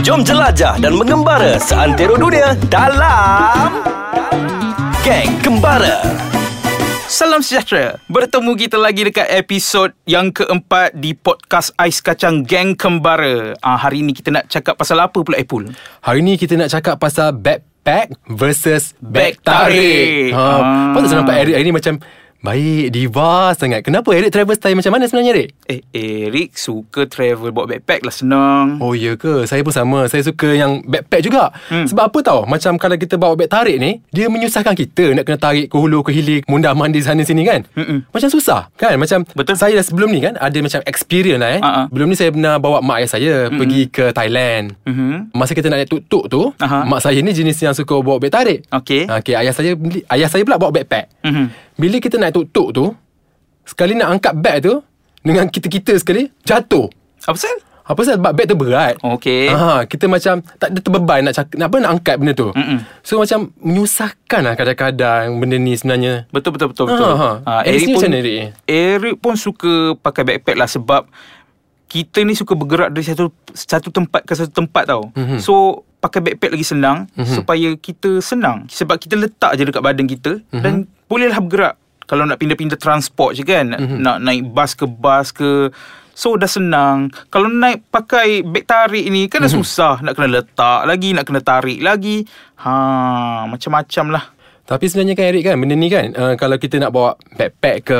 Jom jelajah dan mengembara seantero dunia dalam Geng Kembara. Salam sejahtera. Bertemu kita lagi dekat episod yang keempat di podcast Ais Kacang Geng Kembara. Ah, hari ni kita nak cakap pasal apa pula Epul? Hari ni kita nak cakap pasal backpack versus Bag bag tarik. tarik. Ah. Ha, Patut saya nampak Eric hari ni macam baik, diva sangat. Kenapa Eric travel style macam mana sebenarnya Eric? Eh, Eric suka travel bawa backpack lah senang. Oh ya ke? Saya pun sama. Saya suka yang backpack juga. Hmm. Sebab apa tahu? Macam kalau kita bawa beg tarik ni, dia menyusahkan kita nak kena tarik ke hulu ke hilir, mundah mandi sana sini kan? Mm-mm. Macam susah kan? Macam Betul. saya dah sebelum ni kan ada macam experience lah eh. Ha-ha. Belum ni saya pernah bawa mak ayah saya pergi ke Thailand. Mhm. Masa kita nak naik tuk-tuk tu, Aha. mak saya ni jenis yang suka bawa beg tarik. Okey. Okey, ayah saya beli, ayah saya pula bawa backpack. Mhm. Bila kita naik tuk-tuk tu, sekali nak angkat beg tu dengan kita-kita sekali jatuh. Apa sel? Apa sebab sebab beg tu berat. Okey. Ha, kita macam tak ada terbeban nak cak, nak apa nak angkat benda tu. Mm-mm. So macam menyusahkan lah kadang-kadang benda ni sebenarnya. Betul betul betul betul. Ha, ha. Eric pun macam Eric? Eric pun suka pakai backpack lah sebab kita ni suka bergerak dari satu satu tempat ke satu tempat tau. Mhm. Mm-hmm. So pakai backpack lagi senang Mhm. mm-hmm. supaya kita senang sebab kita letak je dekat badan kita Mhm. mm-hmm. dan bolehlah bergerak. Kalau nak pindah-pindah transport je kan, Mhm. mm-hmm. nak naik bas ke bas ke So dah senang Kalau naik pakai beg tarik ni Kan dah Mhm. susah Nak kena letak lagi Nak kena tarik lagi Ha Macam-macam lah Tapi sebenarnya kan Eric kan benda ni kan uh, kalau kita nak bawa backpack ke